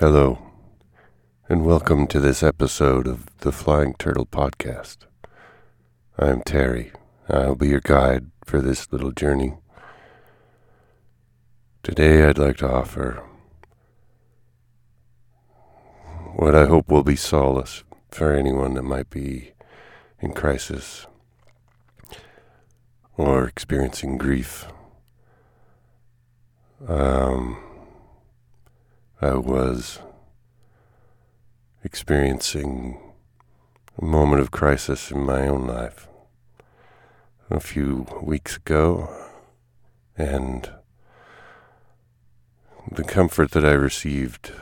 Hello, and welcome to this episode of the Flying Turtle Podcast. I'm Terry. I'll be your guide for this little journey. Today, I'd like to offer what I hope will be solace for anyone that might be in crisis or experiencing grief. Um, I was experiencing a moment of crisis in my own life a few weeks ago, and the comfort that I received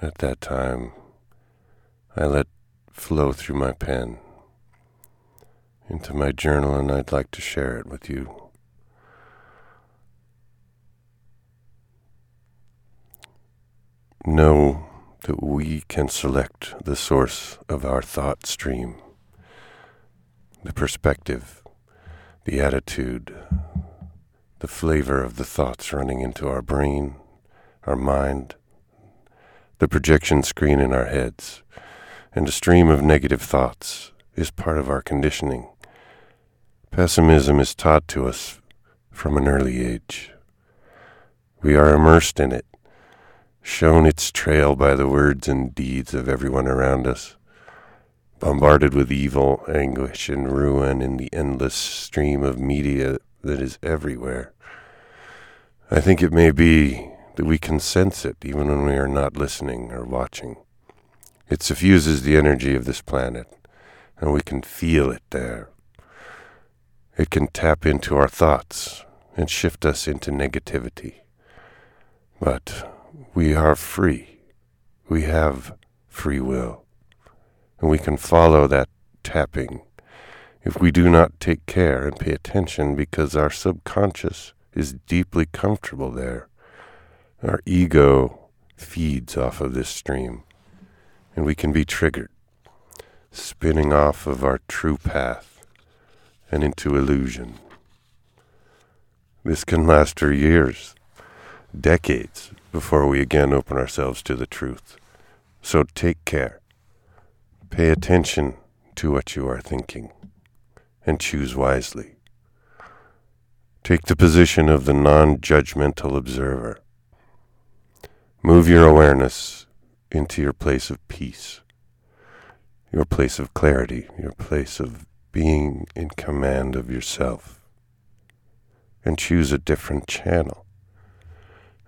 at that time, I let flow through my pen into my journal, and I'd like to share it with you. Know that we can select the source of our thought stream, the perspective, the attitude, the flavor of the thoughts running into our brain, our mind, the projection screen in our heads, and a stream of negative thoughts is part of our conditioning. Pessimism is taught to us from an early age. We are immersed in it shown its trail by the words and deeds of everyone around us, bombarded with evil, anguish, and ruin in the endless stream of media that is everywhere. I think it may be that we can sense it even when we are not listening or watching. It suffuses the energy of this planet, and we can feel it there. It can tap into our thoughts and shift us into negativity. But we are free. We have free will. And we can follow that tapping if we do not take care and pay attention because our subconscious is deeply comfortable there. Our ego feeds off of this stream, and we can be triggered, spinning off of our true path and into illusion. This can last for years, decades, before we again open ourselves to the truth. So take care. Pay attention to what you are thinking and choose wisely. Take the position of the non judgmental observer. Move your awareness into your place of peace, your place of clarity, your place of being in command of yourself, and choose a different channel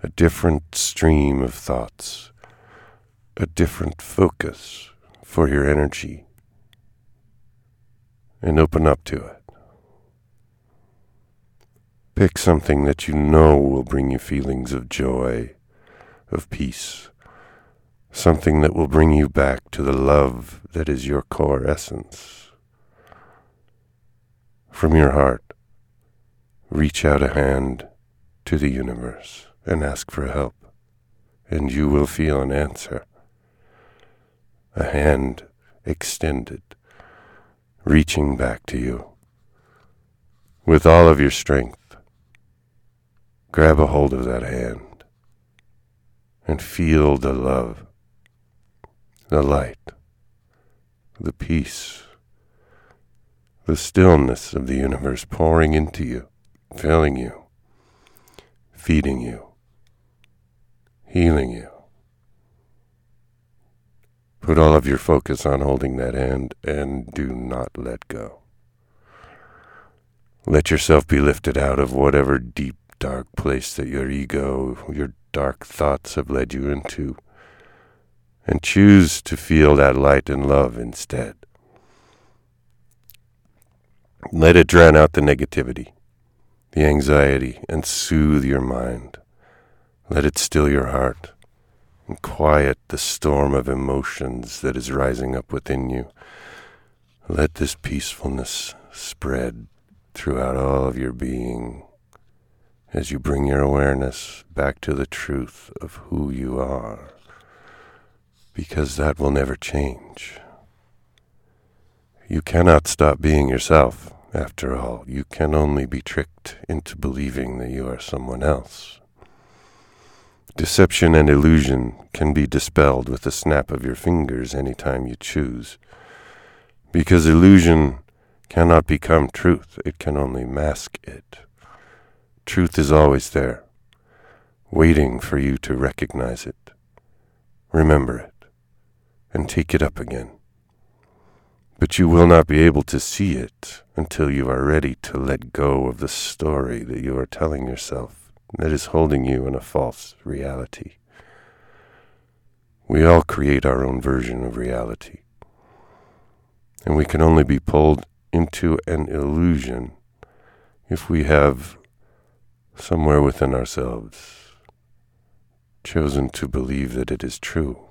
a different stream of thoughts, a different focus for your energy, and open up to it. Pick something that you know will bring you feelings of joy, of peace, something that will bring you back to the love that is your core essence. From your heart, reach out a hand to the universe and ask for help, and you will feel an answer. A hand extended, reaching back to you. With all of your strength, grab a hold of that hand and feel the love, the light, the peace, the stillness of the universe pouring into you, filling you, feeding you healing you. Put all of your focus on holding that hand and do not let go. Let yourself be lifted out of whatever deep, dark place that your ego, your dark thoughts have led you into, and choose to feel that light and love instead. Let it drown out the negativity, the anxiety, and soothe your mind. Let it still your heart and quiet the storm of emotions that is rising up within you. Let this peacefulness spread throughout all of your being as you bring your awareness back to the truth of who you are, because that will never change. You cannot stop being yourself, after all. You can only be tricked into believing that you are someone else. Deception and illusion can be dispelled with a snap of your fingers any time you choose. Because illusion cannot become truth, it can only mask it. Truth is always there, waiting for you to recognize it. Remember it, and take it up again. But you will not be able to see it until you are ready to let go of the story that you are telling yourself that is holding you in a false reality. We all create our own version of reality, and we can only be pulled into an illusion if we have somewhere within ourselves chosen to believe that it is true.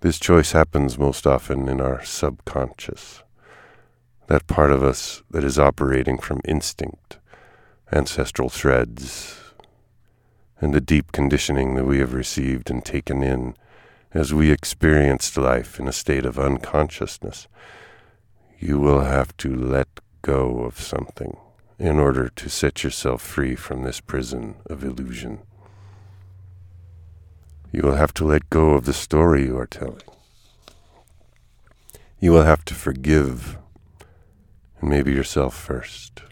This choice happens most often in our subconscious, that part of us that is operating from instinct, ancestral threads, and the deep conditioning that we have received and taken in as we experienced life in a state of unconsciousness. You will have to let go of something in order to set yourself free from this prison of illusion. You will have to let go of the story you are telling. You will have to forgive, and maybe yourself first.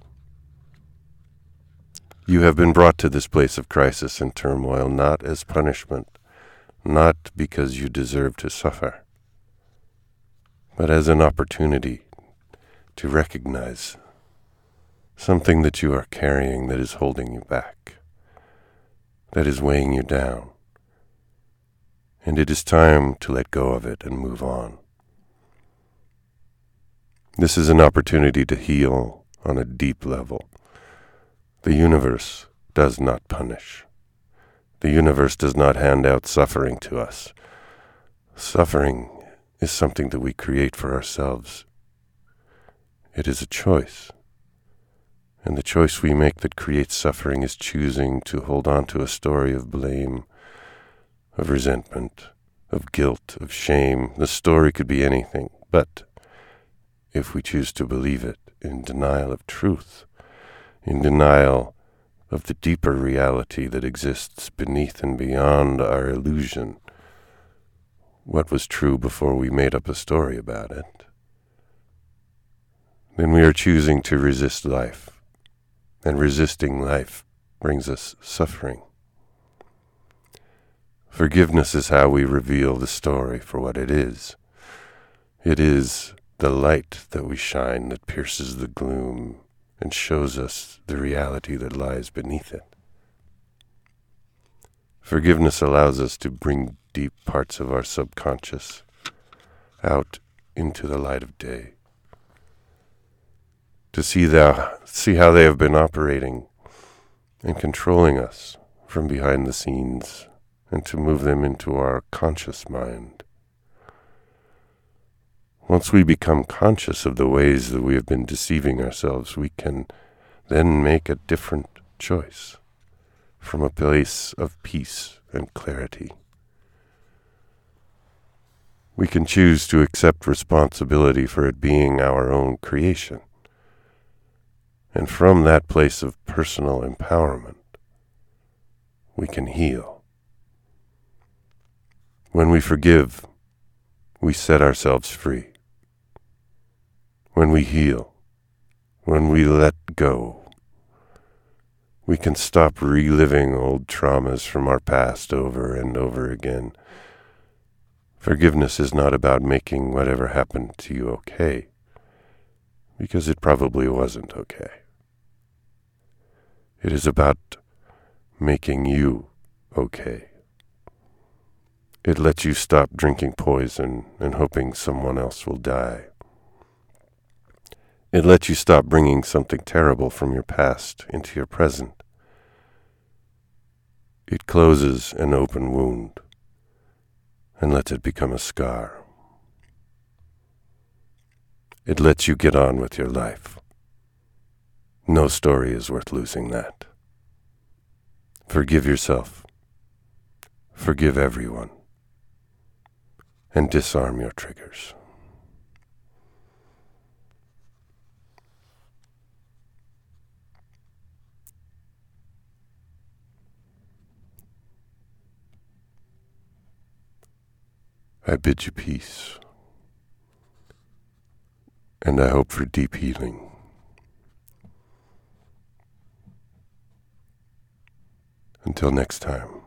You have been brought to this place of crisis and turmoil not as punishment, not because you deserve to suffer, but as an opportunity to recognize something that you are carrying that is holding you back, that is weighing you down. And it is time to let go of it and move on. This is an opportunity to heal on a deep level. The universe does not punish. The universe does not hand out suffering to us. Suffering is something that we create for ourselves it is a choice. And the choice we make that creates suffering is choosing to hold on to a story of blame, of resentment, of guilt, of shame. The story could be anything, but if we choose to believe it in denial of truth, in denial of the deeper reality that exists beneath and beyond our illusion, what was true before we made up a story about it, then we are choosing to resist life. And resisting life brings us suffering. Forgiveness is how we reveal the story for what it is. It is the light that we shine that pierces the gloom and shows us the reality that lies beneath it. Forgiveness allows us to bring deep parts of our subconscious out into the light of day to see the, see how they have been operating and controlling us from behind the scenes and to move them into our conscious mind. Once we become conscious of the ways that we have been deceiving ourselves, we can then make a different choice from a place of peace and clarity. We can choose to accept responsibility for it being our own creation and from that place of personal empowerment, we can heal. When we forgive, we set ourselves free. When we heal, when we let go, we can stop reliving old traumas from our past over and over again. Forgiveness is not about making whatever happened to you okay, because it probably wasn't okay. It is about making you okay. It lets you stop drinking poison and hoping someone else will die. It lets you stop bringing something terrible from your past into your present. It closes an open wound and lets it become a scar. It lets you get on with your life. No story is worth losing that. Forgive yourself. Forgive everyone. And disarm your triggers. I bid you peace. And I hope for deep healing. Until next time.